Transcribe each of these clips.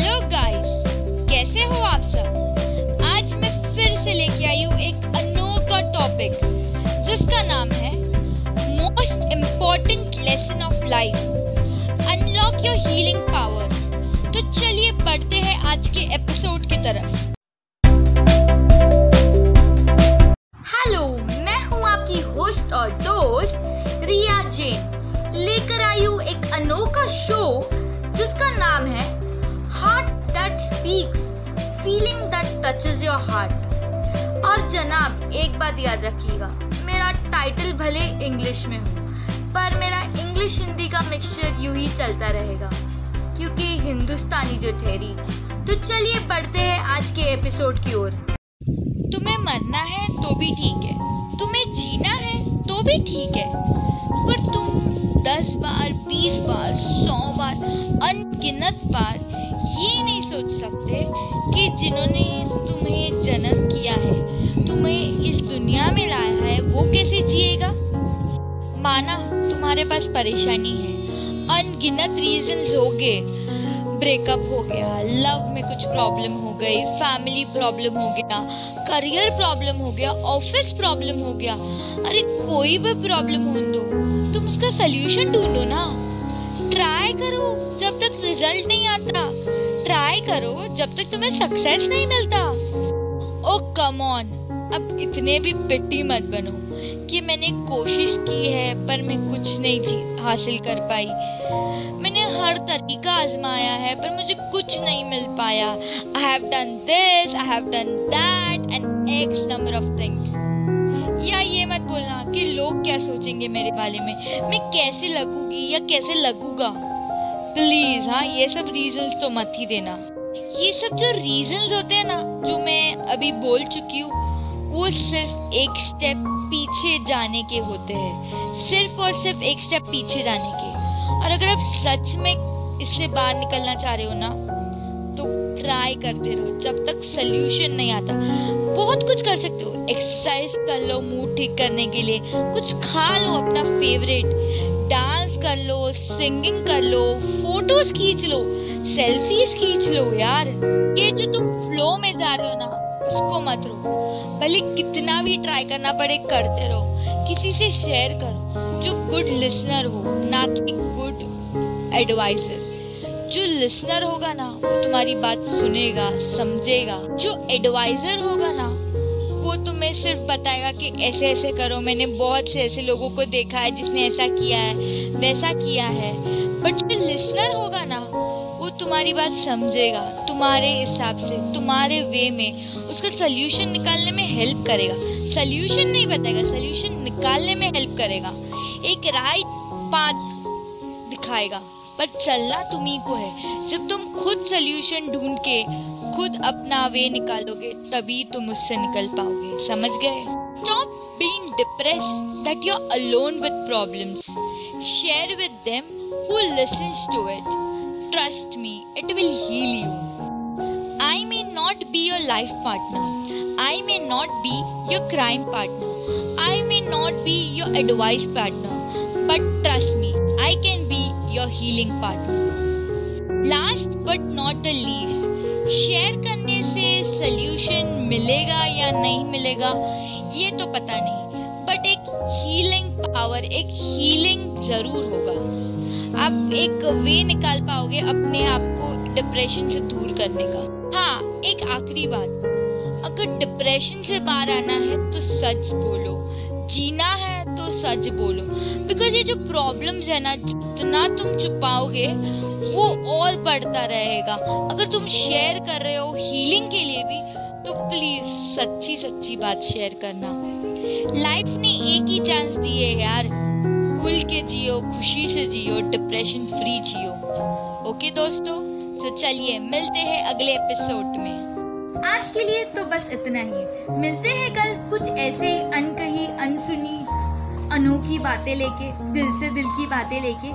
Hello guys, कैसे हो आप सब? आज मैं फिर से लेके आई हूँ एक अनोखा टॉपिक जिसका नाम है most important lesson of life unlock your healing power तो चलिए बढ़ते हैं आज के एपिसोड की तरफ़। हेलो मैं हूँ आपकी होस्ट और दोस्त रिया जैन। लेकर आई हूँ एक अनोखा show speaks feeling that touches your heart और जनाब, एक बात याद रखिएगा, मेरा टाइटल भले इंग्लिश में हो, पर मेरा इंग्लिश हिंदी का मिक्सचर यूँ ही चलता रहेगा, क्योंकि हिंदुस्तानी जो ठहरी। तो चलिए बढ़ते हैं आज के एपिसोड की ओर। तुम्हें मरना है तो भी ठीक है, तुम्हें जीना है तो भी ठीक है, पर तुम दस बार, बीस बार, सौ बार, अनगिनत बार ये नहीं सोच सकते कि जिन्होंने तुम्हें जन्म किया है, तुम्हें इस दुनिया में लाया है, वो कैसे जिएगा? माना तुम्हारे पास परेशानी है, अनगिनत रीजंस होंगे ब्रेकअप हो गया लव में कुछ प्रॉब्लम हो गई फैमिली प्रॉब्लम हो गया करियर प्रॉब्लम हो गया ऑफ़िस प्रॉब्लम हो गया, अरे कोई भी प्रॉब्लम हो तो तुम उसका सोल्यूशन ढूंढो ना। ट्राई करो, जब रिज़ल्ट नहीं आता। ट्राई करो, जब तक तुम्हें सक्सेस नहीं मिलता। ओ कम ऑन अब इतने भी पिट्टी मत बनो कि मैंने कोशिश की है, पर मैं कुछ नहीं जी, हासिल कर पाई। मैंने हर तरीका आजमाया है, पर मुझे कुछ नहीं मिल पाया। I have done this I have done that and X number of things या ये मत बोलना कि लोग क्या सोचेंगे मेरे बारे में। मैं कैसे लगूँगी या कैसे लगूँगा? प्लीज़ हाँ ये सब रीजंस तो मत ही देना। ये सब जो रीजंस होते हैं ना, जो मैं अभी बोल चुकी हूँ, वो सिर्फ़ एक स्टेप पीछे जाने के होते हैं। सिर्फ़ और सिर्फ़ एक स्टेप पीछे जाने के। और अगर आप सच में इससे बाहर निकलना चाह रहे हो ना तो ट्राई करते रहो, जब तक सल्यूशन नहीं आता। बहुत कुछ कर सकते हो। एक्सरसाइज कर लो मूड ठीक करने के लिए। कुछ खा लो अपना फेवरेट कर लो सिंगिंग कर लो फ़ोटोज़ खींच लो सेल्फीज खींच लो यार। ये जो तुम फ्लो में जा रहे हो ना, उसको मत रोको। भले कितना भी ट्राई करना पड़े, करते रहो। किसी से शेयर करो, जो गुड लिसनर हो, ना कि गुड एडवाइजर जो लिसनर होगा ना, वो तुम्हारी बात सुनेगा, समझेगा। जो एडवाइजर होगा ना तुम्हें सिर्फ़ बताएगा कि ऐसे ऐसे करो, मैंने बहुत से ऐसे लोगों को देखा है जिसने ऐसा किया है, वैसा किया है। बट जो लिसनर होगा ना, वो तुम्हारी बात समझेगा, तुम्हारे हिसाब से, तुम्हारे वे में। उसका सोल्यूशन निकालने में हेल्प करेगा। सोल्यूशन नहीं बताएगा सोल्यूशन निकालने में हेल्प करेगा। एक राइट पाथ दिखाएगा। पर चलना तुम्ही को है। जब तुम खुद सोल्यूशन ढूंढ के खुद अपना वे निकालोगे तभी तुम उससे निकल पाओगे समझ गए stop being depressed that you are alone with problems share with them who listens to it trust me it will heal you I may not be your life partner. I may not be your crime partner. I may not be your advice partner. But trust me, I can be your healing partner. Last but not the least, share करने से solution मिलेगा या नहीं मिलेगा, ये तो पता नहीं बट एक हीलिंग पावर एक हीलिंग ज़रूर होगा। आप एक वे निकाल पाओगे अपने आप को डिप्रेशन से दूर करने का। हाँ एक आखिरी बात, अगर डिप्रेशन से बाहर आना है तो सच बोलो, जीना है तो सच बोलो बिकॉज़ ये जो प्रॉब्लम्स है ना, जितना तुम छुपाओगे वो और बढ़ता रहेगा। अगर तुम शेयर कर रहे हो हीलिंग के लिए भी तो प्लीज़ सच्ची सच्ची बात शेयर करना। लाइफ ने एक ही चांस दी है यार। खुल के जियो, खुशी से जियो डिप्रेशन फ्री जियो। ओके दोस्तों? तो चलिए, मिलते हैं अगले एपिसोड में। आज के लिए तो बस इतना ही। मिलते हैं कल कुछ ऐसे ही अनकही, अनसुनी, अनोखी बातें लेके, दिल से दिल की बातें लेके।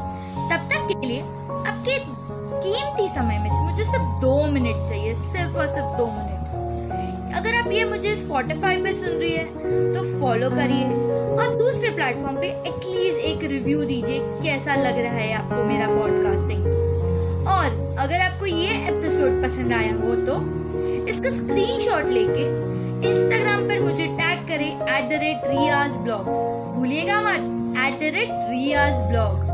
तब तक के लिए आपके कीमती समय में से। मुझे सिर्फ़ दो मिनट चाहिए, सिर्फ़ और सिर्फ़ दो मिनट अगर आप ये मुझे स्पॉटिफाई पे सुन रही है तो फॉलो करिए और दूसरे प्लेटफॉर्म पे एटलीस्ट एक रिव्यू दीजिए, कैसा लग रहा है आपको मेरा पॉडकास्टिंग और अगर आपको ये एपिसोड पसंद आया हो तो इसका स्क्रीनशॉट लेके इंस्टाग्राम पर मुझे टैग करें at the rate Riyaz blog भूलिएगा मत at the rate Riyaz blog